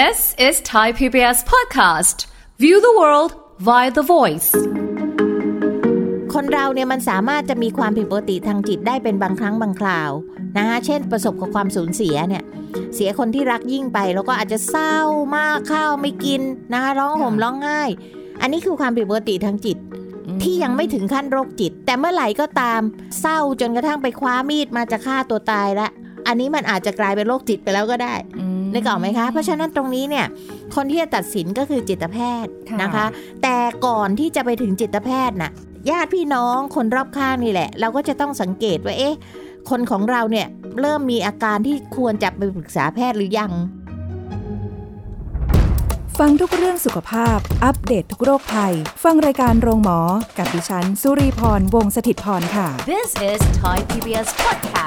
This is Thai PBS podcast. View the world via the voice. คนเราเนี่ยมันสามารถจะมีความผิดปกติทางจิตได้เป็นบางครั้งบางคราวนะคะเช่นประสบกับความสูญเสียเนี่ยเสียคนที่รักยิ่งไปแล้วก็อาจจะเศร้ามากข้าวไม่กินนะคะร้องห่มร้องไห้อันนี้คือความผิดปกติทางจิตที่ยังไม่ถึงขั้นโรคจิต แต่เมื่อไหร่ก็ตามเศร้าจนกระทั่งไปคว้ามีดมาจะฆ่าตัวตายละอันนี้มันอาจจะกลายเป็นโรคจิตไปแล้วก็ได้ นึกออกไหมคะ เพราะฉะนั้นตรงนี้เนี่ยคนที่จะตัดสินก็คือจิตแพทย์ค่ะนะคะ แต่ก่อนที่จะไปถึงจิตแพทย์น่ะญาติพี่น้องคนรอบข้างนี่แหละ เราก็จะต้องสังเกตว่าเอ๊ะคนของเราเนี่ยเริ่มมีอาการที่ควรจะไปปรึกษาแพทย์หรือยัง ฟังทุกเรื่องสุขภาพ อัปเดตททุกโรคภัย ฟังรายการโรงหมอ กับดิฉัน สุรีพร วงศิตพรค่ะ This is Thai PBS podcast.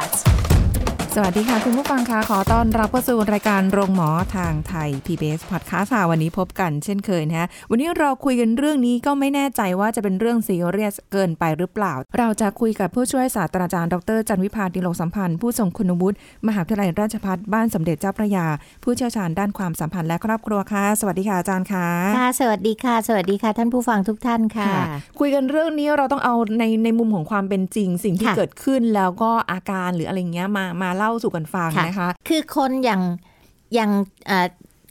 สวัสดีค่ะ คุณผู้ฟังคะขอต้อนรับเข้าสู่รายการโรงหมอทางไทย PBS Podcast ค่ะวันนี้พบกันเช่นเคยนะฮะวันนี้เราคุยกันเรื่องนี้ก็ไม่แน่ใจว่าจะเป็นเรื่องซีเรียสเกินไปหรือเปล่า เราจะคุยกับผู้ช่วยศาสตราจารย์ดรจันวิพาดิโลกสัมพันธ์ ผู้ทรงคุณวุฒิมหาวิทยาลัยราชภัฏบ้านสมเด็จเจ้าพระยา ผู้เชี่ยวชาญด้านความสัมพันธ์และครอบครัวค่ะ สวัสดีค่ะอาจารย์ค่ะค่ะสวัสดีค่ะ สวัสดีค่ะ ท่านผู้ฟังทุกท่านค่ะ คุยกันเรื่องนี้เราต้องเอาในในมุมของความเป็นจริง สิ่งที่ค่ะเกิดขึ้นแล้วก็อาการหรืออะไรเงี้ยมามาเล่าสู่กันฟังค่ะนะคะ คือคนอย่างอย่างเอ่อ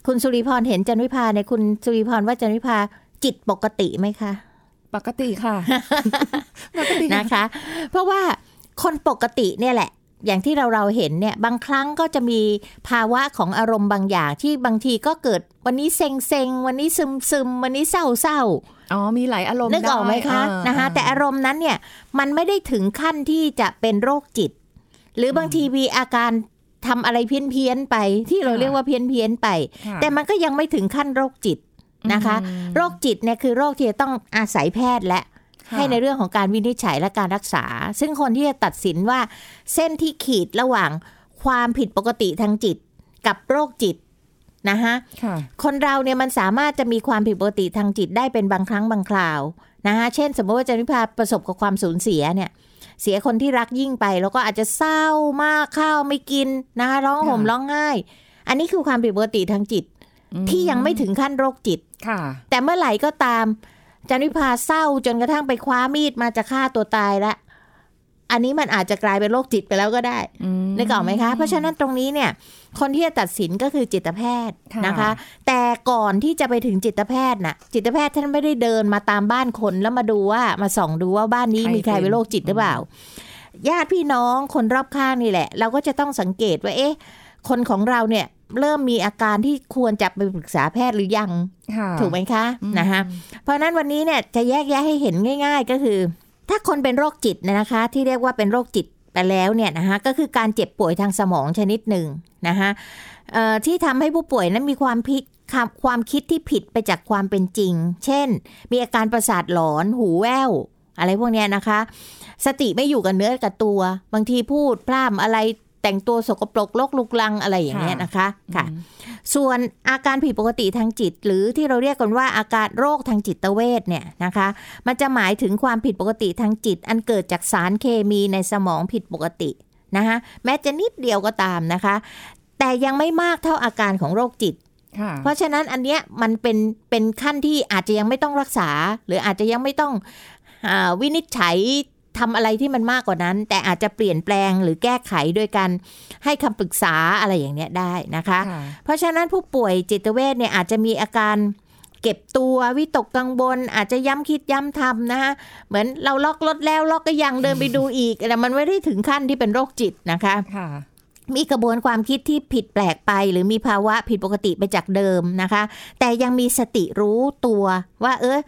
คุณสุริพรเห็นจันวิพาในยคุณสุริพรว่าจันวิพาจิตปกติไหมคะ ปกติค่ะ ปกติค่ะนะคะ เพราะว่าคนปกติเนี่ยแหละ อย่างที่เราเราเห็นเนี่ย บางครั้งก็จะมีภาวะของอารมณ์บางอย่างที่บางทีก็เกิดวันนี้เซ็งเซ็งๆวันนี้ซึมซึมๆวันนี้เศร้าเศร้าๆอ๋อ มีหลายอารมณ์นึกออกไหมคะด้นะคะ แต่อารมณ์นั้นเนี่ย มันไม่ได้ถึงขั้นที่จะเป็นโรคจิต หรือบางทีมีอาการทำอะไรเพี้ยนเพียนๆไป ที่เราเรียกว่าเพี้ยนเพียนๆไปค่ะแต่มันก็ยังไม่ถึงขั้นโรคจิตนะคะอืมโรคจิตเนี่ยคือโรคที่จะต้องอาศัยแพทย์และค่ะให้ในเรื่องของการวินิจฉัยและการรักษา ซึ่งคนที่จะตัดสินว่าเส้นที่ขีดระหว่างความผิดปกติทางจิตกับโรคจิตนะคะค่ะคนเราเนี่ยมันสามารถจะมีความผิดปกติทางจิตได้เป็นบางครั้งบางคราวนะคะเช่น สมมติว่าจันวิพาประสบกับความสูญเสียเนี่ย เสียคนที่รักยิ่งไป แล้วก็อาจจะเศร้ามากข้าวไม่กินนะคะร้องห่มค่ะร้องไห้อันนี้คือความผิดปกติทางจิต ที่ยังไม่ถึงขั้นโรคจิตค่ะ แต่เมื่อไหร่ก็ตามจันวิพาเศร้าจนกระทั่งไปคว้ามีดมาจะฆ่าตัวตายละอันนี้มันอาจจะกลายเป็นโรคจิตไปแล้วก็ได้นึกออกไหมคะ เพราะฉะนั้นตรงนี้เนี่ย คนที่จะตัดสินก็คือจิตแพทย์ค่ะนะคะ แต่ก่อนที่จะไปถึงจิตแพทย์น่ะ จิตแพทย์ท่านไม่ได้เดินมาตามบ้านคนแล้วมาดูว่ามาส่องดูว่าบ้านนี้มีใครเป็นโรคจิตหรือเปล่า ญาติพี่น้องคนรอบข้างนี่แหละ เราก็จะต้องสังเกตว่าเอ๊ะ คนของเราเนี่ยเริ่มมีอาการที่ควรจะไปปรึกษาแพทย์หรือยังค่ะถูกไหมคะนะคะเพราะฉะนั้นวันนี้เนี่ยจะแยกแยะให้เห็นง่าย ๆ ก็คือ ถ้าคนเป็นโรคจิตเนยนะคะ ที่เรียกว่าเป็นโรคจิต ไปแล้วเนี่ยนะคะก็คือการเจ็บป่วยทางสมองชนิดหนึ่งนะคะที่ทำให้ผู้ป่วยนั้นมีความผิดความคิดที่ผิดไปจากความเป็นจริง เช่น มีอาการประสาทหลอน หูแว่ว อะไรพวกนี้นะคะ สติไม่อยู่กับเนื้อกับตัว บางทีพูดพร่ำอะไร แต่งตัวสกปรกลกลุกลังอะไรอย่างเงี้ยนะคะค่ะ ส่วนอาการผิดปกติทางจิต หรือที่เราเรียกกันว่าอาการโรคทางจิตเวชเนี่ยนะคะ มันจะหมายถึงความผิดปกติทางจิต อันเกิดจากสารเคมีในสมองผิดปกตินะคะแม้จะนิดเดียวก็ตามนะคะ แต่ยังไม่มากเท่าอาการของโรคจิตค่ะเพราะฉะนั้นอันเนี้ยมันเป็นเป็นขั้นที่อาจจะยังไม่ต้องรักษา หรืออาจจะยังไม่ต้องอาวินิจฉัย ทำอะไรที่มันมากกว่านั้น แต่อาจจะเปลี่ยนแปลงหรือแก้ไขโดยการให้คำปรึกษาอะไรอย่างเนี้ยได้นะคะค่ะเพราะฉะนั้นผู้ป่วยจิตเวชเนี่ยอาจจะมีอาการเก็บตัววิตกกังวลอาจจะย้ำคิดย้ำทำนะคะเหมือนเราล็อกรถแล้วล็อกก็ยังเดินไปดูอีกแต่มันไม่ได้ถึงขั้นที่เป็นโรคจิตนะคะค่ะมีกระบวนความคิดที่ผิดแปลกไป หรือมีภาวะผิดปกติไปจากเดิมนะคะ แต่ยังมีสติรู้ตัวว่าเออ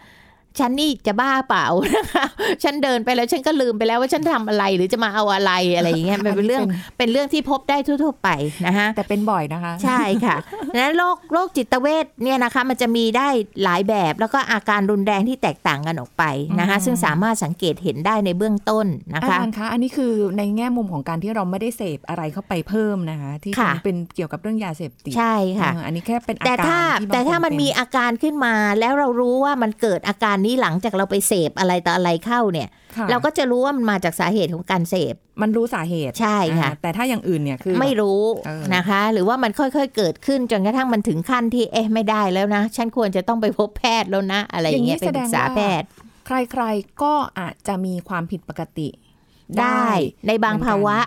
ฉันนี่จะบ้าเปล่านะคะ ฉันเดินไปแล้วฉันก็ลืมไปแล้วว่าฉันทำอะไรหรือจะมาเอาอะไรอะไรอย่างเงี้ยมันเป็นเรื่องอันนี้เป็นเรื่องที่พบได้ทั่วๆไปนะคะแต่เป็นบ่อยนะคะ ใช่ค่ะดังนั้นโรคโรคจิตเวชเนี่ยนะคะ มันจะมีได้หลายแบบแล้วก็อาการรุนแรงที่แตกต่างกันออกไปนะคะอืมซึ่งสามารถสังเกตเห็นได้ในเบื้องต้นนะอาคะจารย์คะอันนี้คือในแง่มุมของการที่เราไม่ได้เสพอะไรเข้าไปเพิ่มนะคะ ที่ค่ะเป็นเกี่ยวกับเรื่องยาเสพติดใช่ค่ะอ่าอันนี้แค่เป็นอาแต่การถ้าที่บงแต่ถ้าคมันเป็มีอาการขึ้นมาแล้วเรารู้ว่ามันเกิดอาการนี้หลังจากเราไปเสพอะไรต่ออะไรเข้าเนี่ยค่ะเราก็จะรู้ว่ามันมาจากสาเหตุของการเสพ มันรู้สาเหตุใช่ค่ะอ่าแต่ถ้าอย่างอื่นเนี่ยคือไม่รู้เออนะคะ หรือว่ามันค่อยๆเกิดขึ้นจนกระทั่งมันถึงขั้นที่เอ๊ะไม่ได้แล้วนะ ฉันควรจะต้องไปพบแพทย์แล้วนะ อะไรอย่างเงี้ยไปปรึกษาแพทย์ ใครๆก็อาจจะมีความผิดปกติ ได้ในบางภาวะ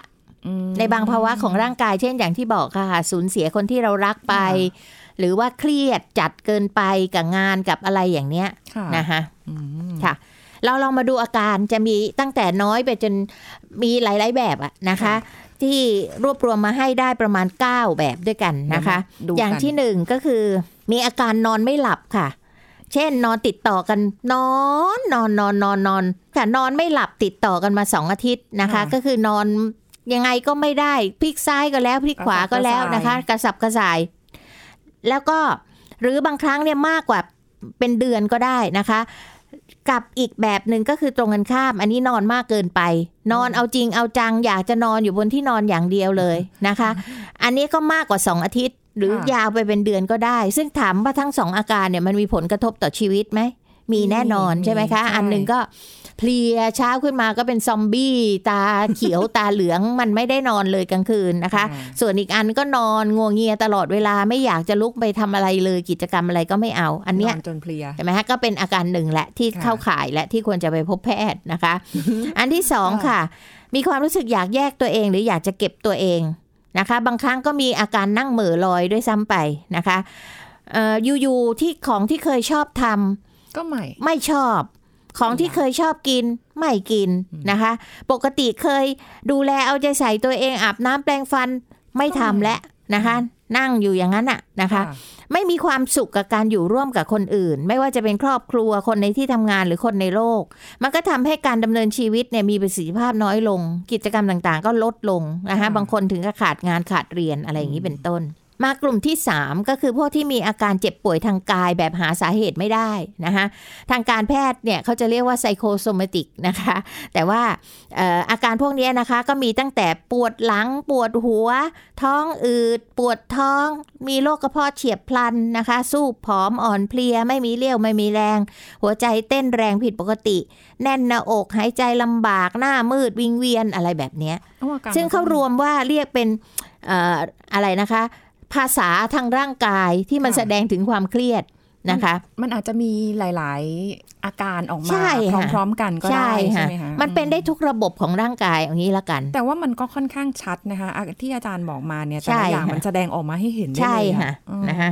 อืมในบางภาวะของร่างกายเช่นอย่างที่บอกค่ะสูญเสียคนที่เรารักไป หรือว่าเครียดจัดเกินไปกับงานกับอะไรอย่างเนี้ยค่ะนะคะอืมค่ะเราลองมาดูอาการจะมีตั้งแต่น้อยไปจนมีหลาย ๆ แบบอะนะคะ ที่รวบรวมมาให้ได้ประมาณ 9 แบบด้วยกันนะคะดูอย่างกันที่หนึ่งก็คือมีอาการนอนไม่หลับค่ะ เช่นนอนติดต่อกันนอนนอนนอนนอนนอนค่ะนอนไม่หลับติดต่อกันมาสองอาทิตย์นะคะ ก็คือนอนยังไงก็ไม่ได้พลิกซ้ายก็แล้วพลิกขวาก็แล้วนะคะ กระสับกระส่าย แล้วก็หรือบางครั้งเนี่ยมากกว่าเป็นเดือนก็ได้นะคะ กับอีกแบบหนึ่งก็คือตรงกันข้าม อันนี้นอนมากเกินไป นอนเอาจริงเอาจัง อยากจะนอนอยู่บนที่นอนอย่างเดียวเลยนะคะ อันนี้ก็มากกว่า 2 อาทิตย์ หรือค่ะยาวไปเป็นเดือนก็ได้ ซึ่งถามว่าทั้งสองอาการเนี่ยมันมีผลกระทบต่อชีวิตไหม มีแน่นอนมีใช่ไหมคะใช่อันหนึ่งก็เพลียเช้าขึ้นมาก็เป็นซอมบี้ ตาเขียวตาเหลืองมันไม่ได้นอนเลยกลางคืนนะคะอ่าส่วนอีกอันก็นอนงัวเงียตลอดเวลาไม่อยากจะลุกไปทำอะไรเลยกิจกรรมอะไรก็ไม่เอา อันเนี้ยนอนจนเพลียใช่ไหมฮะก็เป็นอาการหนึ่งแหละที่ค่ะเข้าข่ายและที่ควรจะไปพบแพทย์นะคะ อันที่สองค่ะ มีความรู้สึกอยากแยกตัวเอง หรืออยากจะเก็บตัวเองนะคะ บางครั้งก็มีอาการนั่งเหม่อลอยด้วยซ้ำไปนะคะเอ่ออยู่ๆที่ของที่เคยชอบทำ ก็ใหม่ ไม่ชอบ ของที่เคยชอบกิน ไม่กินนะคะ ปกติเคยดูแลเอาใจใส่ตัวเองอาบน้ำแปรงฟันไม่ทำแล้วนะคะ นั่งอยู่อย่างนั้นอะนะคะ ไม่มีความสุขกับการอยู่ร่วมกับคนอื่น ไม่ว่าจะเป็นครอบครัวคนในที่ทำงานหรือคนในโลก มันก็ทำให้การดำเนินชีวิตเนี่ยมีประสิทธิภาพน้อยลง กิจกรรมต่างๆ ก็ลดลงนะคะค่ะบางคนถึงกับขาดงานขาดเรียนอะไรอย่างนี้เป็นต้น มากลุ่มที่ 3 ก็คือพวกที่มีอาการเจ็บป่วยทางกายแบบหาสาเหตุไม่ได้นะคะทางการแพทย์เนี่ยเขาจะเรียกว่าไซโคโซมติกนะคะ แต่ว่าเอ่ออาการพวกนี้นะคะก็มีตั้งแต่ปวดหลังปวดหัว ท้องอืด ปวดท้อง มีโรคกระเพาะเฉียบพลันนะคะ สูบผอมอ่อนเพลีย ไม่มีเรี่ยวไม่มีแรง หัวใจเต้นแรงผิดปกติ แน่นหน้าอกหายใจลำบากหน้ามืดวิงเวียนอะไรแบบเนี้ยเอาอากรซึ่งเขารวมว่าเรียกเป็นเอ่ออะไรนะคะ ภาษาทางร่างกายที่มันแสดงถึงความเครียดนะคะ มันอาจจะมีหลาย ๆ อาการออกมาใช่ค่ะพร้อม ๆ กันก็ได้ใช่ไหมคะมันเป็นได้ทุกระบบของร่างกายอย่างนี้ละกัน แต่ว่ามันก็ค่อนข้างชัดนะคะอะที่อาจารย์บอกมาเนี่ยแต่ใช่ละอย่างค่ะมันแสดงออกมาให้เห็นได้ใช่เลยค่ะอืมนะคะ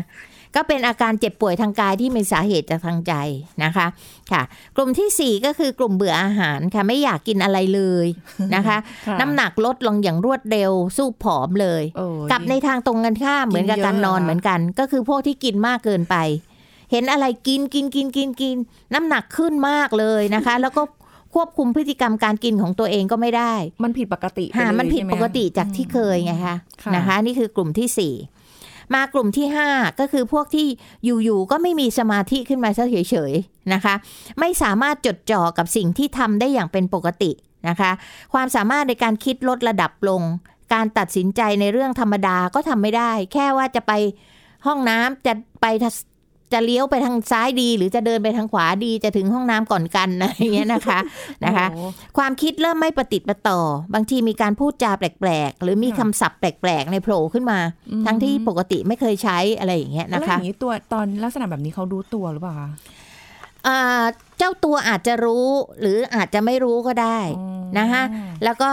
ก็เป็นอาการเจ็บป่วยทางกายที่มีสาเหตุจากทางใจนะคะค่ะ กลุ่มที่ 4 ก็คือกลุ่มเบื่ออาหารค่ะไม่อยากกินอะไรเลยนะคะค่ะน้ำหนักลดลงอย่างรวดเร็วสู้ผอมเลยโอ้ยกับในทางตรงกันข้ามเหมือนกับกินเยอะการนอนเหรอเหมือนกัน ก็คือพวกที่กินมากเกินไป เห็นอะไรกินกินกินกินกิน น้ำหนักขึ้นมากเลยนะคะ แล้วก็ควบคุมพฤติกรรมการกินของตัวเองก็ไม่ได้ มันผิดปกติไปหาเลยมันผิดใช่ไหปกติจากที่เคยไงคะค่ะนะคะ นี่คือกลุ่มที่สี่ มากลุ่มที่ห้าก็คือพวกที่อยู่ๆก็ไม่มีสมาธิขึ้นมาซะเฉยๆนะคะ ไม่สามารถจดจ่อกับสิ่งที่ทำได้อย่างเป็นปกตินะคะ ความสามารถในการคิดลดระดับลง การตัดสินใจในเรื่องธรรมดาก็ทำไม่ได้ แค่ว่าจะไปห้องน้ำจะไปทั จะเลี้ยวไปทางซ้ายดี หรือจะเดินไปทางขวาดีจะถึงห้องน้ำก่อนกันอะไรอย่างเงี้ยนะคะนะคะโอ้ความคิดเริ่มไม่ประติดประต่อ บางทีมีการพูดจาแปลกๆ หรือมีค่ะคำศัพท์แปลกๆ ในโผล่ขึ้นมาอืมทั้งที่ปกติไม่เคยใช้อะไรอย่างเงี้ยแล้วนะอคะย่างนี้ตัวตอนลักษณะแบบนี้เขารู้ตัวหรือเปล่าคะอ่าเจ้าตัวอาจจะรู้หรืออาจจะไม่รู้ก็ได้อ๋อนะคะแล้วก็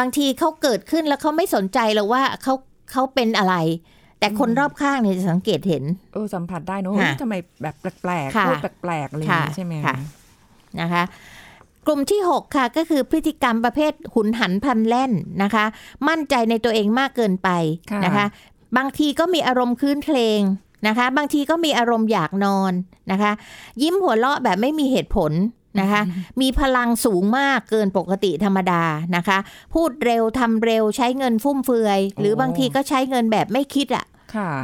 บางทีเขาเกิดขึ้นแล้วเขาไม่สนใจหรอกว่าเขาเขาเป็นอะไร แต่คนรอบข้างเนี่ยจะสังเกตเห็นเออสัมผัสได้เนอะค่ะเฮ้ยทำไมแบบแปลกๆค่ะพูดแปลกๆอะไรอย่างนี้ค่ะใช่ไหมค่ะนะคะ กลุ่มที่ 6 ค่ะ ก็คือพฤติกรรมประเภทหุนหันพลันแล่นนะคะ มั่นใจในตัวเองมากเกินไปค่ะนะคะ บางทีก็มีอารมณ์คลื้นเพลงนะคะ บางทีก็มีอารมณ์อยากนอนนะคะ ยิ้มหัวเราะแบบไม่มีเหตุผลนะคะ มีพลังสูงมากเกินปกติธรรมดานะคะ พูดเร็วทำเร็วใช้เงินฟุ่มเฟือย หรือบางทีก็ใช้เงินแบบไม่คิดอะค่ะ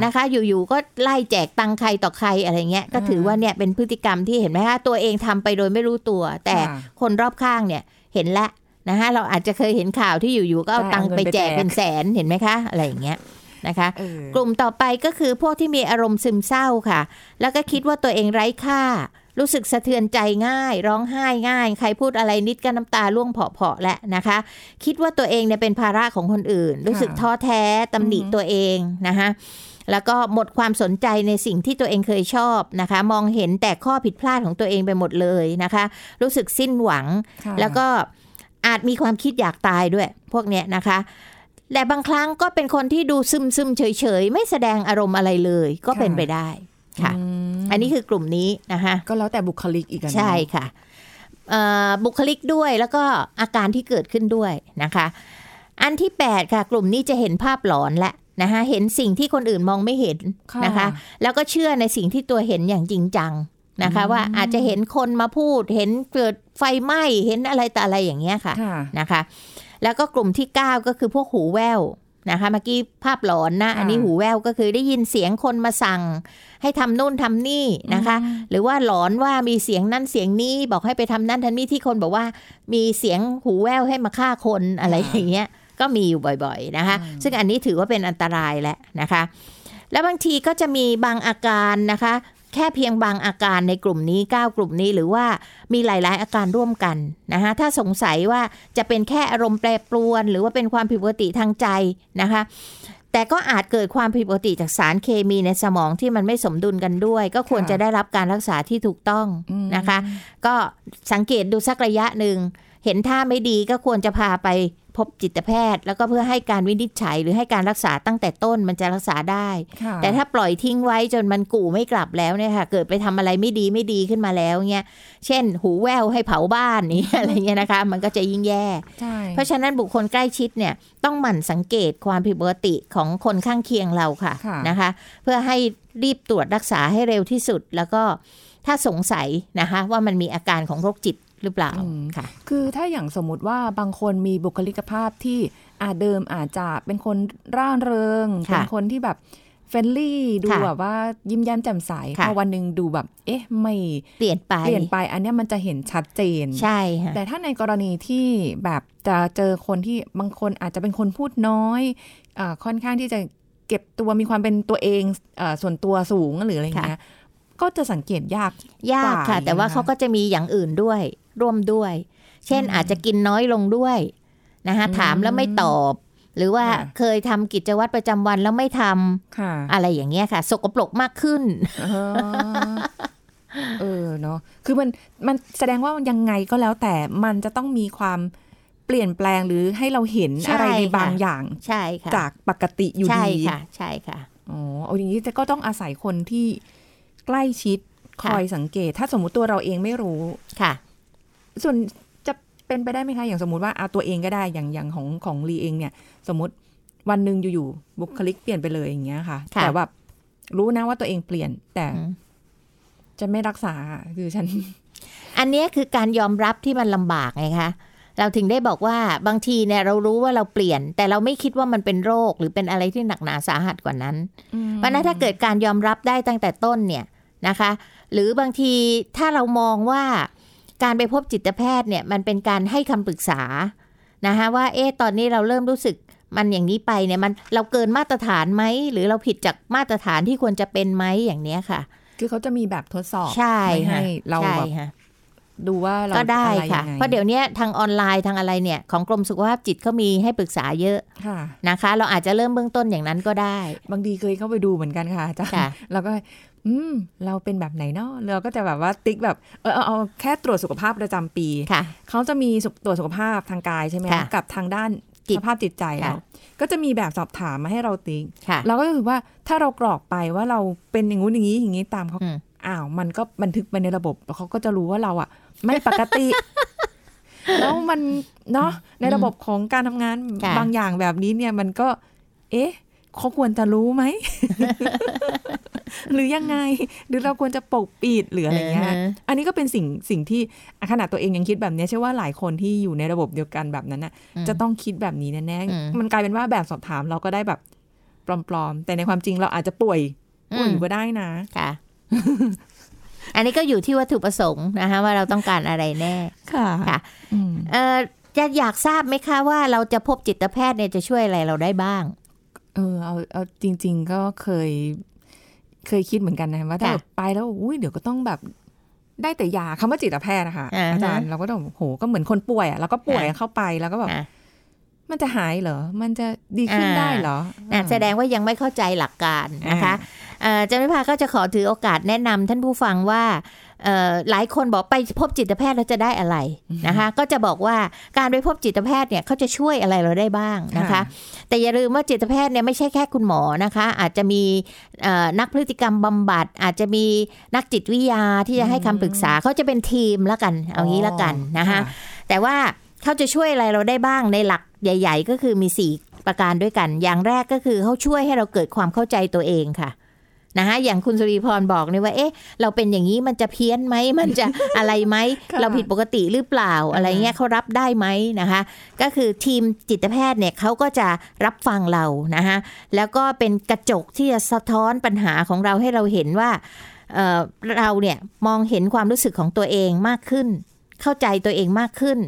นะคะ อยู่ๆก็ไล่แจกตังค์ใครต่อใครอะไรเงี้ยก็ถือว่าเนี่ยเป็นพฤติกรรมที่เห็นไหมคะตัวเองทำไปโดยไม่รู้ตัว แต่ค่ะคนรอบข้างเนี่ยเห็นแล้วนะคะเราอาจจะเคยเห็นข่าวที่อยู่ๆก็เอาใช่ตังค์เอาเงินไปไปแจกแจกเป็นแสนเห็นไหมคะอะไรอย่างเงี้ยนะคะเออกลุ่มต่อไปก็คือพวกที่มีอารมณ์ซึมเศร้าค่ะ แล้วก็คิดว่าตัวเองไร้ค่า รู้สึกสะเทือนใจง่าย ร้องไห้ง่าย ใครพูดอะไรนิดก็น้ำตาร่วงเพาะๆแล้วนะคะ คิดว่าตัวเองเนี่ยเป็นภาระของคนอื่น รู้สึกท้อแท้ตำหนิตัวเองนะคะแล้วก็หมดความสนใจในสิ่งที่ตัวเองเคยชอบนะคะ มองเห็นแต่ข้อผิดพลาดของตัวเองไปหมดเลยนะคะ รู้สึกสิ้นหวังค่ะแล้วก็อาจมีความคิดอยากตายด้วย พวกเนี้ยนะคะและบางครั้งก็เป็นคนที่ดูซึมซึมๆเฉยๆไม่แสดงอารมณ์อะไรเลย ก็เป็นไปได้ค่ะ อืมอันนี้คือกลุ่มนี้นะคะก็แล้วแต่บุคลิกอีกอะเนาะใช่ค่ะเอ่อบุคลิกด้วยแล้วก็อาการที่เกิดขึ้นด้วยนะคะ อันที่ 8 ค่ะ กลุ่มนี้จะเห็นภาพหลอนและนะคะเห็นสิ่งที่คนอื่นมองไม่เห็นนะคะ แล้วก็เชื่อในสิ่งที่ตัวเห็นอย่างจริงจังนะคะว่าอาจจะเห็นคนมาพูด เห็นเกิดไฟไหม้เห็นอะไรแต่อะไรอย่างเงี้ยค่ะค่ะนะคะ แล้วก็กลุ่มที่ 9 ก็คือพวกหูแว่ว นะคะเมื่อกี้ภาพหลอนนะค่ะอันนี้หูแว่วก็คือได้ยินเสียงคนมาสั่ง ให้ทำนู่นทำนี่นะคะ หรือว่าหลอนว่ามีเสียงนั่นเสียงนี้บอกให้ไปทำนั่นทำนี่ที่คนบอกว่า มีเสียงหูแว่วให้มาฆ่าคนอะไรอย่างเงี้ยก็มีอยู่บ่อยๆนะคะ ซึ่งอันนี้ถือว่าเป็นอันตรายแหละนะคะ แล้วบางทีก็จะมีบางอาการนะคะ แค่เพียงบางอาการในกลุ่มนี้ 9 กลุ่มนี้หรือว่ามีหลาย ๆ อาการร่วมกันนะคะถ้าสงสัยว่าจะเป็นแค่อารมณ์แปรปรวน หรือว่าเป็นความผิดปกติทางใจนะคะแต่ก็อาจเกิดความผิดปกติจากสารเคมีในสมองที่มันไม่สมดุลกันด้วย ก็ควรค่ะจะได้รับการรักษาที่ถูกต้องอืมนะคะ ก็สังเกตดูสักระยะหนึ่ง เห็นท่าไม่ดีก็ควรจะพาไป พบจิตแพทย์ แล้วก็เพื่อให้การวินิจฉัยหรือให้การรักษาตั้งแต่ต้นมันจะรักษาได้ค่ะแต่ถ้าปล่อยทิ้งไว้จนมันกู่ไม่กลับแล้วเนี่ยค่ะ เกิดไปทำอะไรไม่ดีไม่ดีขึ้นมาแล้วเนี่ยเช่น หูแววให้เผาบ้านนี่อะไรเงี้ยนะคะ มันก็จะยิ่งแย่ใช่เพราะฉะนั้นบุคคลใกล้ชิดเนี่ยต้องหมั่นสังเกตความผิดปกติของคนข้างเคียงเราค่ะค่ะนะคะ เพื่อให้รีบตรวจรักษาให้เร็วที่สุดแล้วก็ถ้าสงสัยนะคะว่ามันมีอาการของโรคจิต หรือเปล่าค่ะ คือถ้าอย่างสมมติว่าบางคนมีบุคลิกภาพที่อาจเดิมอาจจะเป็นคนร่าเริงค่ะเป็นคนที่แบบเฟรนลี่ดูค่ะแบบว่ายิ้มแย้มแจ่มใสค่ะพอวันหนึ่งดูแบบ เอ๊ะ ไม่เปลี่ยนไปเปลี่ยนไป อันเนี้ยมันจะเห็นชัดเจนใช่ค่ะแต่ถ้าในกรณีที่แบบจะเจอคนที่บางคนอาจจะเป็นคนพูดน้อยอาค่อนข้างที่จะเก็บตัวมีความเป็นตัวเองอาส่วนตัวสูงหรืออะไรอย่างเงี้ยก็จะสังเกตยากยากค่ะกว่าแต่ว่าอย่างเงี้ยเขาก็จะมีอย่างอื่นด้วย ร่วมด้วย เช่นอาจจะกินน้อยลงด้วยนะคะถามแล้วไม่ตอบ หรือว่าค่ะเคยทำกิจวัตรประจำวันแล้วไม่ทำค่ะอะไรอย่างเงี้ยค่ะ สกปรกมากขึ้นอ๋อเออเนาะคือมันมันแสดงว่ายังไงก็แล้วแต่มันจะต้องมีความเปลี่ยนแปลงหรือให้เราเห็นใช่อะไรในค่ะบางอย่างใช่ค่ะจากปกติอยู่ใช่ดีค่ะ ใช่ค่ะอ๋อเอาอย่างนี้แต่ก็ต้องอาศัยคนที่ใกล้ชิดคค่ะอยสังเกต ถ้าสมมุติตัวเราเองไม่รู้ค่ะ ส่วนจะเป็นไปได้ไหมคะ อย่างสมมุติว่าเอาตัวเองก็ได้อย่างอย่างของของลีเองเนี่ย สมมติวันหนึ่งอยู่ๆบุคลิกเปลี่ยนไปเลยอย่างเงี้ยค่ะค่ะแต่แบบรู้นะว่าตัวเองเปลี่ยนแต่อืมจะไม่รักษาคือฉัน อันเนี้ยคือการยอมรับที่มันลำบากไงคะเราถึงได้บอกว่าบางทีเนี่ยเรารู้ว่าเราเปลี่ยน แต่เราไม่คิดว่ามันเป็นโรคหรือเป็นอะไรที่หนักหนาสาหัสกว่านั้น เพราะฉะนั้นถ้าเกิดการยอมรับได้ตั้งแต่ต้นเนี่ยนะคะ หรือบางทีถ้าเรามองว่า การไปพบจิตแพทย์เนี่ยมันเป็นการให้คำปรึกษานะคะว่าเอ๊ะตอนนี้เราเริ่มรู้สึกมันอย่างนี้ไปเนี่ยมันเราเกินมาตรฐานไหมหรือเราผิดจากมาตรฐานที่ควรจะเป็นไหมอย่างเนี้ยค่ะ คือเขาจะมีแบบทดสอบใช่ไม่ค่ะให้เราใช่แบบค่ะดูว่าเราก็ได้อะไรค่ะยังไงเพราะเดี๋ยวนี้ทางออนไลน์ทางอะไรเนี่ย ของกรมสุขภาพจิตเขามีให้ปรึกษาเยอะค่ะนะคะ เราอาจจะเริ่มเบื้องต้นอย่างนั้นก็ได้ บางทีเคยเข้าไปดูเหมือนกันค่ะอาจารย์ค่ะแล้วก็ อืม เราเป็นแบบไหนเนาะเราก็จะแบบว่าติ๊กแบบเออเอาเอาแค่ตรวจสุขภาพประจำปีค่ะเขาจะมีสุขตรวจสุขภาพทางกายใช่ไหมค่ะกับทางด้านจิตสภาพจิตใจค่ะเราก็จะมีแบบสอบถามมาให้เราติ๊กค่ะเราก็รู้สึกว่าถ้าเรากรอกไปว่าเราเป็นอย่างงู้นอย่างนี้อย่างนี้ตามเขาอืมอ้าวมันก็บันทึกไปในระบบแล้วเขาก็จะรู้ว่าเราอะ ไม่ปกติ แล้วมันเนาะในระบบของการทำงานค่ะบางอย่างแบบนี้เนี่ยมันก็ เอ๊ะ เขาควรจะรู้ไหม หรือยังไง หรือเราควรจะปกปิดหรืออะไรเงี้ยอือฮะอันนี้ก็เป็นสิ่งสิ่งที่อะขนาดตัวเองยังคิดแบบเนี้ยเชื่อว่าหลายคนที่อยู่ในระบบเดียวกันแบบนั้นน่ะ จะต้องคิดแบบนี้แน่อืมๆมันกลายเป็นว่าแบบสอบถามเราก็ได้แบบปลอมๆ แต่ในความจริงเราอาจจะป่วยป่วยอยู่ก็ได้นะค่ะอันนี้ก็อยู่ที่วัตถุประสงค์นะคะว่าเราต้องการอะไรแน่ ค่ะ ค่ะอืมเออจะอยากทราบไหมคะว่าเราจะพบจิตแพทย์เนี่ยจะช่วยอะไรเราได้บ้าง เออเอาเอาจริง ๆ ก็เคย เคยคิดเหมือนกันนะว่าถ้าค่ะแบบไปแล้วอุ้ยเดี๋ยวก็ต้องแบบได้แต่ยาคำว่าจิตแพทย์นะคะอ่าฮะอาจารย์เราก็ต้องโหก็เหมือนคนป่วยอะแล้วก็ป่วยอ่าเข้าไปแล้วก็แบบอะมันจะหายเหรอ มันจะดีขึ้นอ่าได้เหรออะแสดงว่ายังไม่เข้าใจหลักการนะคะเอ่ออาจารย์วิภาก็จะขอถือโอกาสแนะนำท่านผู้ฟังว่าเอ่อ หลายคนบอกไปพบจิตแพทย์แล้วจะได้อะไรนะคะ ก็จะบอกว่าการไปพบจิตแพทย์เนี่ยเขาจะช่วยอะไรเราได้บ้างนะคะค่ะแต่อย่าลืมว่าจิตแพทย์เนี่ยไม่ใช่แค่คุณหมอนะคะ อาจจะมีเอ่อนักพฤติกรรมบำบัด อาจจะมีนักจิตวิทยาที่จะให้คำปรึกษาเขาจะเป็นทีมละกัน เอางี้ละกันนะคะแต่ว่าเขาจะช่วยอะไรเราได้บ้างในหลักใหญ่ ๆ ก็คือมี 4 ประการด้วยกัน อย่างแรกก็คือเขาช่วยให้เราเกิดความเข้าใจตัวเองค่ะ นะคะอย่างคุณสุริพรบอกเนี่ยว่า เอ๊ะ เราเป็นอย่างนี้มันจะเพี้ยนไหม มันจะอะไรไหมค่ะเราผิดปกติหรือเปล่า อะไรเงี้ยเขารับได้ไหมนะคะ ก็คือทีมจิตแพทย์เนี่ยเขาก็จะรับฟังเรานะคะแล้วก็เป็นกระจกที่จะสะท้อนปัญหาของเราให้เราเห็นว่าเอ่อเราเนี่ยมองเห็นความรู้สึกของตัวเองมากขึ้น เข้าใจตัวเองมากขึ้น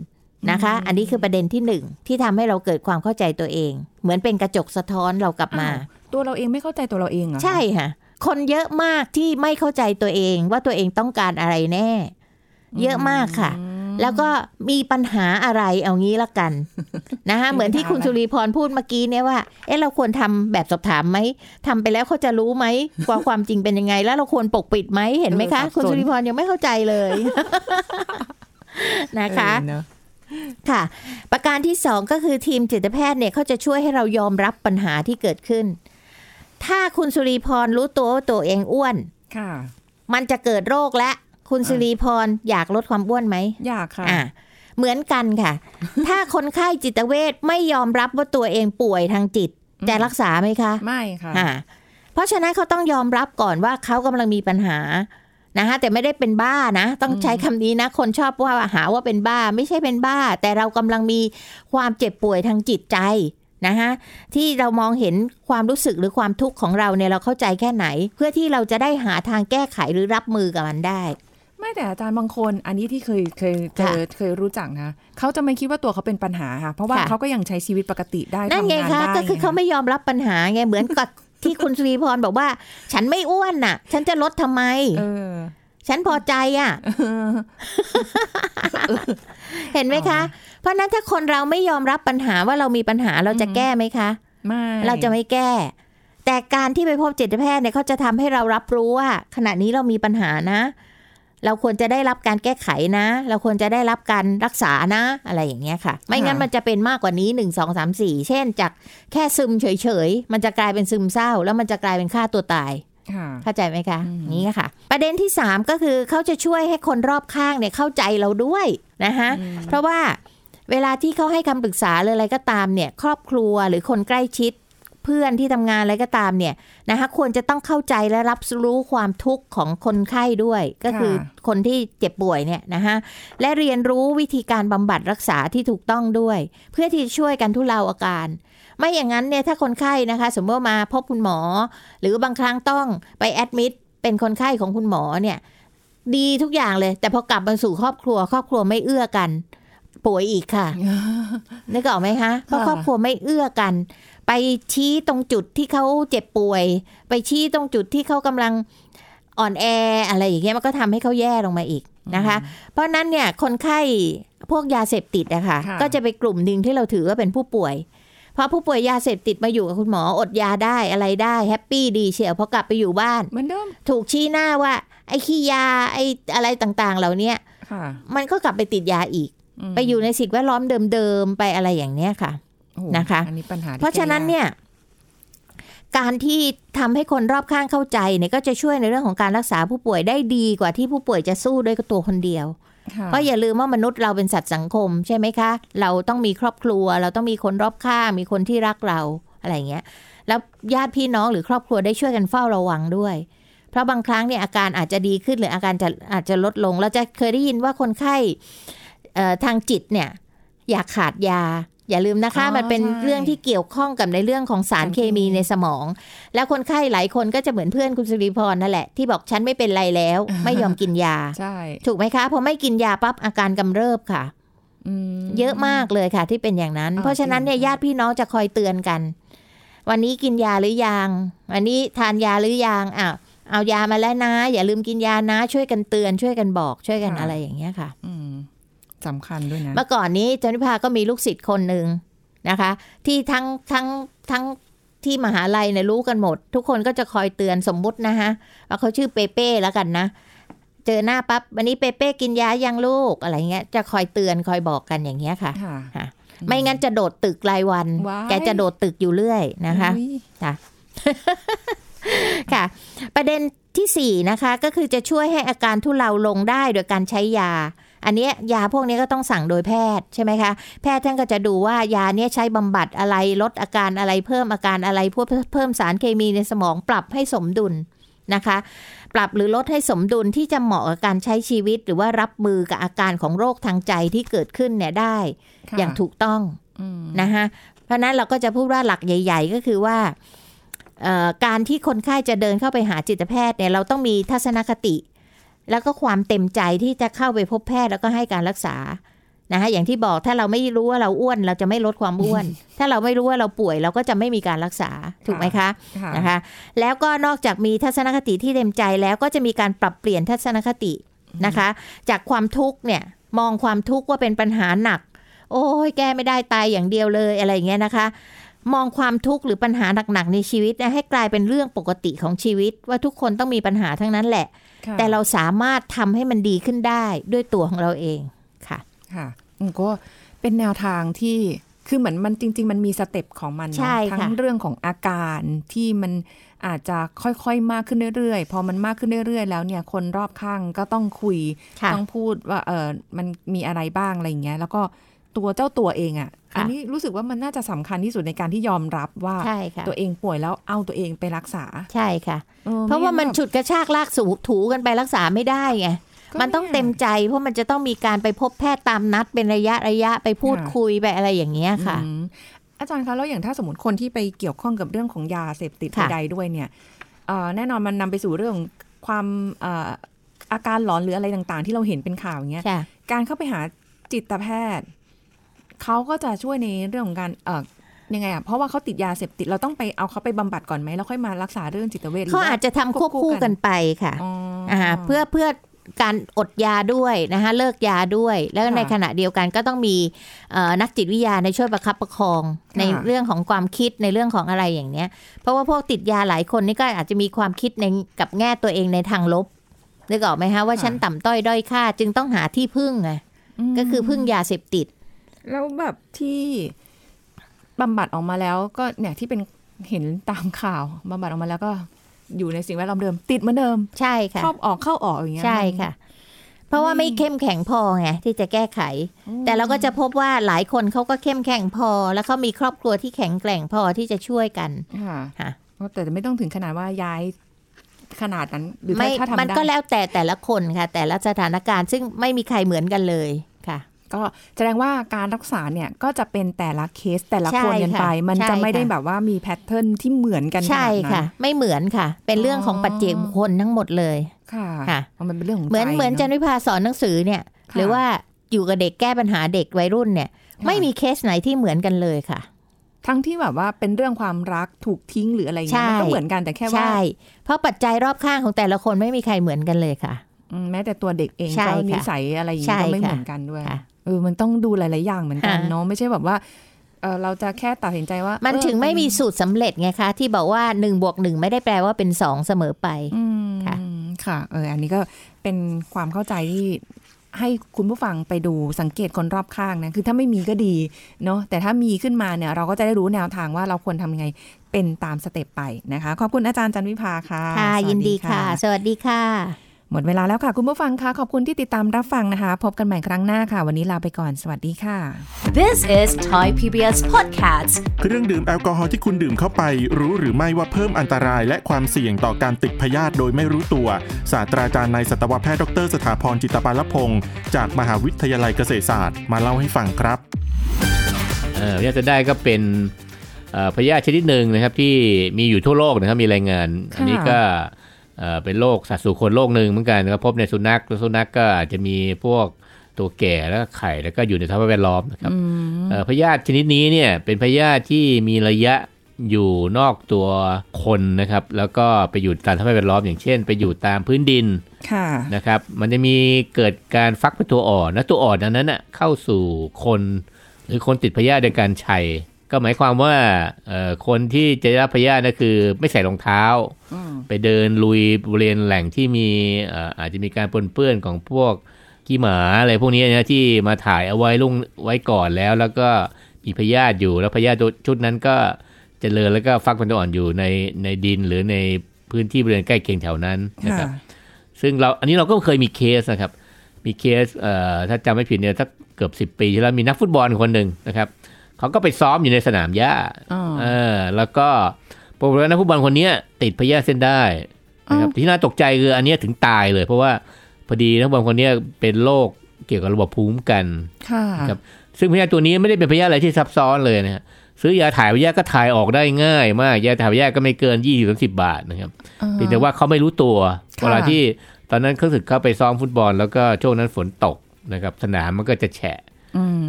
นะคะ อันนี้คือประเด็นที่หนึ่งที่ทำให้เราเกิดความเข้าใจตัวเอง เหมือนเป็นกระจกสะท้อนเรากลับมาอ้าวตัวเราเองไม่เข้าใจตัวเราเองเหรอคะใช่ค่ะ คนเยอะมากที่ไม่เข้าใจตัวเองว่าตัวเองต้องการอะไรแน่ เยอะมากค่ะ แล้วก็มีปัญหาอะไรเอางี้ละกันนะคะเหมือนที่คุณสุริพรพูดเมื่อกี้เนี่ยว่า เอ๊ะเราควรทำแบบสอบถามไหมทำไปแล้วเขาจะรู้ไหมว่าความจริงเป็นยังไง แล้วเราควรปกปิดไหมเห็นไหมคะ คุณสุริพรยังไม่เข้าใจเลยนะคะเออเนอะค่ะ ประการที่สองก็คือทีมจิตแพทย์เนี่ยเขาจะช่วยให้เรายอมรับปัญหาที่เกิดขึ้น ถ้าคุณสุริพรรู้ตัวว่าตัวเองอ้วนค่ะ มันจะเกิดโรคและคุณสุริพรอยากลดความอ้วนไหมอยากค่ะอะเหมือนกันค่ะ ถ้าคนไข้จิตเวชไม่ยอมรับว่าตัวเองป่วยทางจิตอืมจะรักษาไหมคะ ไม่ค่ะอ่าเพราะฉะนั้นเขาต้องยอมรับก่อนว่าเขากำลังมีปัญหานะคะแต่ไม่ได้เป็นบ้านะ ต้องใช้คำนี้นะ คนชอบว่าหาว่าเป็นบ้า ไม่ใช่เป็นบ้า แต่เรากำลังมีความเจ็บป่วยทางจิตใจ นะคะที่เรามองเห็นความรู้สึกหรือความทุกข์ของเราเนี่ยเราเข้าใจแค่ไหน เพื่อที่เราจะได้หาทางแก้ไขหรือรับมือกับมันได้ไม่แต่อาจารย์บางคนอันนี้ที่เคยเคยเคค่ะยเคยรู้จักนะเขาจะไม่คิดว่าตัวเขาเป็นปัญหาค่ะเพราะว่าค่ะเขาก็ยังใช้ชีวิตปกติได้นั่นไงทำงานคะได้ก็คือเขาไงไม่ยอมรับปัญหาไงเหมือนกับที่คุณสุรีพรบอกว่า ฉันไม่อ้วนน่ะ ฉันจะลดทำไมเออฉันพอใจอะ เห็นไหมคะ เพราะฉะนั้นถ้าคนเราไม่ยอมรับปัญหาว่าเรามีปัญหาเราจะแก้ไหมคะ ไม่ เราจะไม่แก้ แต่การที่ไปพบจิตแพทย์เนี่ยเขาจะทำให้เรารับรู้ว่า ขณะนี้เรามีปัญหานะ เราควรจะได้รับการแก้ไขนะ เราควรจะได้รับการรักษานะ อะไรอย่างเงี้ยค่ะ ไม่งั้นมันจะเป็นมากกว่านี้หนึ่งสองสามสี่เช่น จากแค่ซึมเฉยๆมันจะกลายเป็นซึมเศร้า แล้วมันจะกลายเป็นฆ่าตัวตายค่ะเข้าใจไหมคะอืมนี่ค่ะ ประเด็นที่ 3 ก็คือเขาจะช่วยให้คนรอบข้างเนี่ยเข้าใจเราด้วยนะคะเพราะว่า เวลาที่เขาให้คำปรึกษาหรืออะไรก็ตามเนี่ย ครอบครัวหรือคนใกล้ชิด เพื่อนที่ทำงานอะไรก็ตามเนี่ยนะคะควรจะต้องเข้าใจและรับรู้ความทุกข์ของคนไข้ด้วย ก็คือคนที่เจ็บป่วยเนี่ยนะคะและเรียนรู้วิธีการบำบัดรักษาที่ถูกต้องด้วย เพื่อที่จะช่วยกันทุเลาอาการไม่อย่างนั้นเนี่ยถ้าคนไข้นะคะ สมมติว่ามาพบคุณหมอ หรือบางครั้งต้องไปแอดมิดเป็นคนไข้ของคุณหมอเนี่ย ดีทุกอย่างเลย แต่พอกลับมาสู่ครอบครัว ครอบครัวไม่เอื้อกัน ป่วยอีกค่ะนึกออกไหมคะเพราะครอบครัวไม่เอื้อกัน ไปชี้ตรงจุดที่เขาเจ็บป่วย ไปชี้ตรงจุดที่เขากำลังอ่อนแออะไรอย่างเงี้ยมันก็ทำให้เขาแย่ลงมาอีกนะคะ เพราะฉะนั้นเนี่ยคนไข้พวกยาเสพติดอะค่ะค่ะก็จะไปนกลุ่มหนึ่งที่เราถือว่าเป็นผู้ป่วยเพราะผู้ป่วยยาเสพติดมาอยู่กับคุณหมออดยาได้อะไรได้แฮปปี้ดีเชียวพอกลับไปอยู่บ้านเหมือนเดิมถูกชี้หน้าว่า ไอ้ขี้ยาไอ้อะไรต่างๆ เหล่าเนี้ยค่ะมันก็กลับไปติดยาอีกม ไปอยู่ในสิ่งแวดล้อมเดิมๆไปอะไรอย่างเนี้ยค่ะโอ้โหนะคะอันนี้ปัญหาที่เพราะฉะนั้นแก้ยากเนี่ย การที่ทำให้คนรอบข้างเข้าใจเนี่ยก็จะช่วยในเรื่องของการรักษาผู้ป่วยได้ดีกว่าที่ผู้ป่วยจะสู้ด้วยตัวคนเดียวค่ะเพราะอย่าลืมว่ามนุษย์เราเป็นสัตว์สังคมใช่ไหมคะ เราต้องมีครอบครัว เราต้องมีคนรอบข้างมีคนที่รักเราอะไรอย่างเงี้ย แล้วญาติพี่น้องหรือครอบครัวได้ช่วยกันเฝ้าระวังด้วย เพราะบางครั้งเนี่ยอาการอาจจะดีขึ้นหรืออาการจะอาจจะลดลง เราจะเคยได้ยินว่าคนไข้เอ่อ ทางจิตเนี่ย อยากขาดยา อย่าลืมนะคะอ๋อมันเป็นใช่เรื่องที่เกี่ยวข้องกับในเรื่องของสารสารเคเคมีมีในสมอง แล้วคนไข้หลายคนก็จะเหมือนเพื่อนคุณสุริพรนั่นแหละ ที่บอกฉันไม่เป็นไรแล้ว ไม่ยอมกินยาใช่ถูกไหมคะพอไม่กินยาปั๊บอาการกำเริบค่ะอืมเยอะมากเลยค่ะ ที่เป็นอย่างนั้นอ่าเพราะฉะนั้นเนี่ยจริงญาติพี่น้องจะคอยเตือนกัน วันนี้กินยาหรือยัง วันนี้ทานยาหรือยังอ้าวเอายามาแล้วนะ อย่าลืมกินยานะ ช่วยกันเตือนช่วยกันบอกช่วยกันค่ะอะไรอย่างเงี้ยค่ะ อืม สำคัญด้วยนะเมื่อก่อนนี้จันทิพาก็มีลูกศิษย์คนหนึ่งนะคะ ที่ทั้งทั้งทั้งที่มหาลัยเนี่ยรู้กันหมด ทุกคนก็จะคอยเตือนสมมุตินะฮะว่าเขาชื่อเปเป้แล้วกันนะ เจอหน้าปั๊บวันนี้เปเป้กินยายังลูกอะไรเงี้ยจะคอยเตือนคอยบอกกันอย่างเงี้ยค่ะค่ะค่ะไม่งั้นจะโดดตึกรายวันว้ายแกจะโดดตึกอยู่เรื่อยนะคะอุ๊ยค่ะ ประเด็นที่สี่นะคะก็คือจะช่วยให้อาการทุเลาลงได้โดยการใช้ยา อันเนี้ยยาพวกนี้ก็ต้องสั่งโดยแพทย์ใช่ไหมคะ แพทย์ท่านก็จะดูว่ายาเนี้ยใช้บำบัดอะไรลดอาการอะไรเพิ่มอาการอะไรพวกเพิ่มสารเคมีในสมองปรับให้สมดุลนะคะ ปรับหรือลดให้สมดุลที่จะเหมาะกับการใช้ชีวิต หรือว่ารับมือกับอาการของโรคทางใจที่เกิดขึ้นเนี่ยได้ค่ะอย่างถูกต้องอืมนะคะเพราะฉะนั้นเราก็จะพูดว่าหลักใหญ่ ๆ ก็คือว่าเอ่อการที่คนไข้จะเดินเข้าไปหาจิตแพทย์เนี่ยเราต้องมีทัศนคติ แล้วก็ความเต็มใจที่จะเข้าไปพบแพทย์แล้วก็ให้การรักษานะคะอย่างที่บอกถ้าเราไม่รู้ว่าเราอ้วนเราจะไม่ลดความอ้วน ถ้าเราไม่รู้ว่าเราป่วยเราก็จะไม่มีการรักษาถูกไหมคะค่ะนะคะ แล้วก็นอกจากมีทัศนคติที่เต็มใจแล้วก็จะมีการปรับเปลี่ยนทัศนคตินะคะ จากความทุกข์เนี่ยมองความทุกข์ว่าเป็นปัญหาหนัก โอ้ยแก้ไม่ได้ตายอย่างเดียวเลยอะไรอย่างเงี้ยนะคะ มองความทุกข์หรือปัญหาหนักๆในชีวิตเนยให้กลายเป็นเรื่องปกติของชีวิต ว่าทุกคนต้องมีปัญหาทั้งนั้นแหละค่ะแต่เราสามารถทำให้มันดีขึ้นได้ด้วยตัวของเราเองค่ะค่ะอืมก็เป็นแนวทางที่คือเหมือนมันจริง ๆ มันมีสเต็ปของมันใช่เนาะค่ะทั้งเรื่องของอาการที่มันอาจจะค่อยๆ มากขึ้นเรื่อยๆ พอมันมากขึ้นเรื่อยๆ แล้วเนี่ยคนรอบข้างก็ต้องคุยค่ะต้องพูดว่าเออมันมีอะไรบ้างอะไรอย่างเงี้ย แล้วก็ ตัวเจ้าตัวเองอะ่ะค่ะ อันนี้รู้สึกว่ามันน่าจะสำคัญที่สุดในการที่ยอมรับว่าใช่ค่ะตัวเองป่วยแล้วเอาตัวเองไปรักษา ใช่ค่ะออเพราะว่ามันไงั้แบบฉุดกระชากลากสูถูกันไปรักษาไม่ได้ไงก็มันต้องเนี่ยเต็มใจเพราะมันจะต้องมีการไปพบแพทย์ตามนัดเป็นระยะระยะไปพูดค่ะคุยไปอะไรอย่างเงี้ยค่ะอืมอาจารย์คะแล้วอย่างถ้าสมมติคนที่ไปเกี่ยวข้องกับเรื่องของยาเสพติดค่ะใดๆด้วยเนี่ยเอ่อแน่นอนมันนำไปสู่เรื่องความเอ่ออาการหลอนหรืออะไรต่างๆ ที่เราเห็นเป็นข่าวอย่างเงี้ยค่ะการเข้าไปหาจิตแพทย์ เขาก็จะช่วยในเรื่องของการเอ่อยังไงอะ เพราะว่าเขาติดยาเสพติด เราต้องไปเอาเขาไปบำบัดก่อนไหมแล้วค่อยมารักษาเรื่องจิตเวชหรืเขาว่อาจจะทำควบคู่กันไปค่ะอ๋อออ่าเพื่อเพื่อการอดยาด้วยนะคะเลิกยาด้วย แล้วค่ะในขณะเดียวกันก็ต้องมีเอ่อนักจิตวิทยาในช่วยประคับประคองค่ะในเรื่องของความคิดในเรื่องของอะไรอย่างเนี้ย เพราะว่าพวกติดยาหลายคนนี่ก็อาจจะมีความคิดในกับแง่ตัวเองในทางลบนึกออกไหมคะว่าฉันต่ำต้อยด้อยค่า จึงต้องหาที่พึ่งไงมก็คือพึ่งยาเสพติด แล้วแบบที่บำบัดออกมาแล้วก็เนี่ยที่เป็นเห็นตามข่าวบำบัดออกมาแล้วก็อยู่ในสิ่งแวดล้อมเดิม ติดเหมือนเดิม ใช่ค่ะเข้าออกเข้าออกอย่างเงี้ยใช่ค่ะ เพราะว่าไม่เข้มแข็งพอไงที่จะแก้ไข แต่เราก็จะพบว่าหลายคนเขาก็เข้มแข็งพอ แล้วเขามีครอบครัวที่แข็งแกร่งพอที่จะช่วยกันค่ะค่ะแต่ไม่ต้องถึงขนาดว่าย้ายขนาดนั้นหรือไม่ถ้าทำมันได้ก็แล้วแต่แต่ละคนค่ะ แต่ละสถานการณ์ซึ่งไม่มีใครเหมือนกันเลยค่ะ ก็แสดงว่าการรักษาเนี่ยก็จะเป็นแต่ละเคสแต่ละใช่คนกันไปค่ะมันใช่จะไม่ได้ค่ะแบบว่ามี pattern ที่เหมือนกันขใช่นาดนั้นค่ะ ไม่เหมือนค่ะ เป็นเรื่องของปัจเจกบุคคลทั้งหมดเลยค่ะค่ะเพราะมันเป็นเรื่องของเหมือนใจเหมือนจารเนอะวิภาสอนหนังสือเนี่ยค่ะหรือว่าอยู่กับเด็กแก้ปัญหาเด็กวัยรุ่นเนี่ยค่ะไม่มีเคสไหนที่เหมือนกันเลยค่ะ ทั้งที่แบบว่าเป็นเรื่องความรักถูกทิ้งหรืออะไรอย่างเงี้ยใช่มันก็เหมือนกันแต่แค่ว่าใช่เพราะปัจจัยรอบข้างของแต่ละคนไม่มีใครเหมือนกันเลยค่ะอืมแม้แต่ตัวเด็กเองใช่ก็ค่ะนิสัยอะไรอย่างใช่นี้ก็ไม่ค่ะเหมือนกันด้วยค่ะ เออมันต้องดูหลาย ๆ อย่างเหมือนกันค่ะเนาะไม่ใช่แบบว่าเออเราจะแค่ตัดสินใจว่า มันเออถึงไม่มีสูตรสำเร็จไงคะ ที่บอกว่า1นบวกหไม่ได้แปลว่าเป็น 2 เสมอไปอืมค่ะค่ะเอออันนี้ก็เป็นความเข้าใจที่ให้คุณผู้ฟังไปดูสังเกตคนรอบข้างนะคือถ้าไม่มีก็ดีเนาะแต่ถ้ามีขึ้นมาเนี่ยเราก็จะได้รู้แนวทางว่าเราควรทำยังไงเป็นตามสเต็ปไปนะคะ ขอบคุณอาจารย์จันวิภาค่ะค่ะสวัสยินดีค่ะ สวัสดีค่ะ หมดเวลาแล้วค่ะ คุณผู้ฟังคะขอบคุณที่ติดตามรับฟังนะคะ พบกันใหม่ครั้งหน้าค่ะ วันนี้ลาไปก่อนสวัสดีค่ะ This is Thai PBS Podcast. เครื่องดื่มแอลกอฮอล์ที่คุณดื่มเข้าไป รู้หรือไม่ว่าเพิ่มอันตราย และความเสี่ยงต่อการติดพยาธิโดยไม่รู้ตัว ศาสตราจารย์นายสัตวแพทย์ดร สถาพรจิตปาลพงศ์จากมหาวิทยาลัยเกษตรศาสตร์มาเล่าให้ฟังครับเอ่อพยาธิจะได้ก็เป็นเอ่อพยาธิชนิดหนึ่งนะครับที่มีอยู่ทั่วโลกนะครับมีรายงาน อันนี้ก็ เอ่อเป็นโรคสัตว์สู่คนโรคหนึ่งเหมือนกันนะครับพบในสุนัขแล้วสุนัขก็อาจจะมีพวกตัวแก่แล้วก็ไข่แล้วก็อยู่ในสภาพแวดล้อมนะครับเอ่อพยาธิชนิดนี้เนี่ยเป็นพยาธิที่มีระยะอยู่นอกตัวคนนะครับ แล้วก็ไปอยู่ตามสภาพแวดล้อมอย่างเช่น ไปอยู่ตามพื้นดินค่ะนะครับ มันจะมีเกิดการฟักเป็นตัวอ่อนนะตัวอ่อนอันนั้นน่ะเข้าสู่คน หรือคนติดพยาธิโดยการชัย ก็หมายความว่าเอ่อคนที่จะได้รับพยาธินั่นคือไม่ใส่รองเท้า ไปเดินลุยบริเวณแหล่งที่มีเอ่ออาจจะมีการปนเปื้อนของพวกขี้หมาอะไรพวกนี้นะที่มาถ่ายเอาไว้ลุ่งไว้ก่อนแล้ว แล้วก็มีพยาธิอยู่แล้วพยาธิตัวชุดนั้นก็เจริญแล้วก็ฟักเป็นตัวอ่อนอยู่ในในดินหรือในพื้นที่บริเวณใกล้เคียงแถวนั้นนะครับ ซึ่งเราอันนี้เราก็เคยมีเคสนะครับ มีเคสเอ่อถ้าจำไม่ผิดเนี่ยถ้าเกือบ10ปีที่แล้วมีนักฟุตบอลคนหนึ่งนะครับ เขาก็ไปซ้อมอยู่ในสนามหญ้าอ๋อเออ แล้วก็ปรากฏว่านักฟุตบอลคนเนี้ยติดพยาธิเส้นได้นะครับที่น่าตกใจคืออันเนี้ยถึงตายเลย เพราะว่าพอดีนักฟุตบอลคนเนี้ยเป็นโรคเกี่ยวกับระบบภูมิคุ้มกันค่ะครับ ซึ่งพยาธิตัวนี้ไม่ได้เป็นพยาธิอะไรที่ซับซ้อนเลยนะฮะซื้อยาถ่ายพยาธิก็ถ่ายออกได้ง่ายมาก ยาถ่ายพยาธิก็ไม่เกิน20-30บาทนะครับเพียงแต่ว่าเขาไม่รู้ตัวค่ะเวลาที่ตอนนั้นเขาสึกเข้าไปซ้อมฟุตบอล แล้วก็ช่วงนั้นฝนตกนะครับ สนามมันก็จะแฉะอืม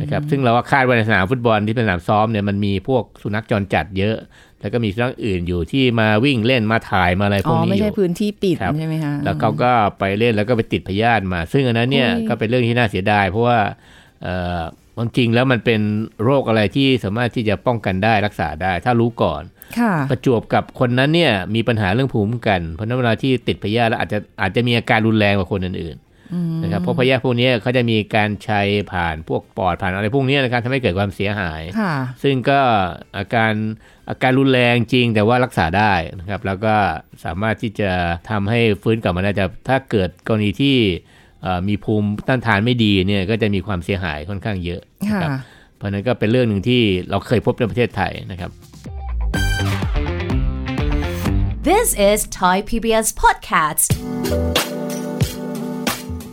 นะครับซึ่งเราก็คาดว่าในสนามฟุตบอลที่เป็นสนามซ้อมเนี่ยมันมีพวกสุนัขจรจัดเยอะ แล้วก็มีสุนัขอื่นอยู่ที่มาวิ่งเล่นมาถ่ายมาอะไรพอ๋วกอนี้ไม่อใช่ยู่พื้นที่ปิดครับใช่ไหมคะแล้วเขาก็ไปเล่นแล้วก็ไปติดพยาธิมา ซึ่งอันนั้นเนี่ยโอ้ยก็เป็นเรื่องที่น่าเสียดาย เพราะว่าเอ่อความจริงแล้วมันเป็นโรคอะไรที่สามารถที่จะป้องกันได้รักษาได้ ถ้ารู้ก่อนค่ะประจวบกับคนนั้นเนี่ยมีปัญหาเรื่องภูมิคุ้มกัน เพราะฉะนั้นเวลาที่ติดพยาธิแล้วอาจจะอาจจะมีอาการรุนแรงกว่าคนอื่นๆ นะครับเพราะพยาธิพวกนี้เขาจะมีการชัยผ่านพวกปอดผ่านอะไรพวกนี้นะครับทำให้เกิดความเสียหายค่ะซึ่งก็อาการอาการรุนแรงจริงแต่ว่ารักษาได้นะครับแล้วก็สามารถที่จะทำให้ฟื้นกลับมาได้แต่ถ้าเกิดกรณีที่เอ่อมีภูมิต้านทานไม่ดีเนี่ยก็จะมีความเสียหายค่อนข้างเยอะนะค่ะครับเพราะฉะนั้นก็เป็นเรื่องหนึ่งที่เราเคยพบในประเทศไทยนะครับ This is Thai PBS Podcast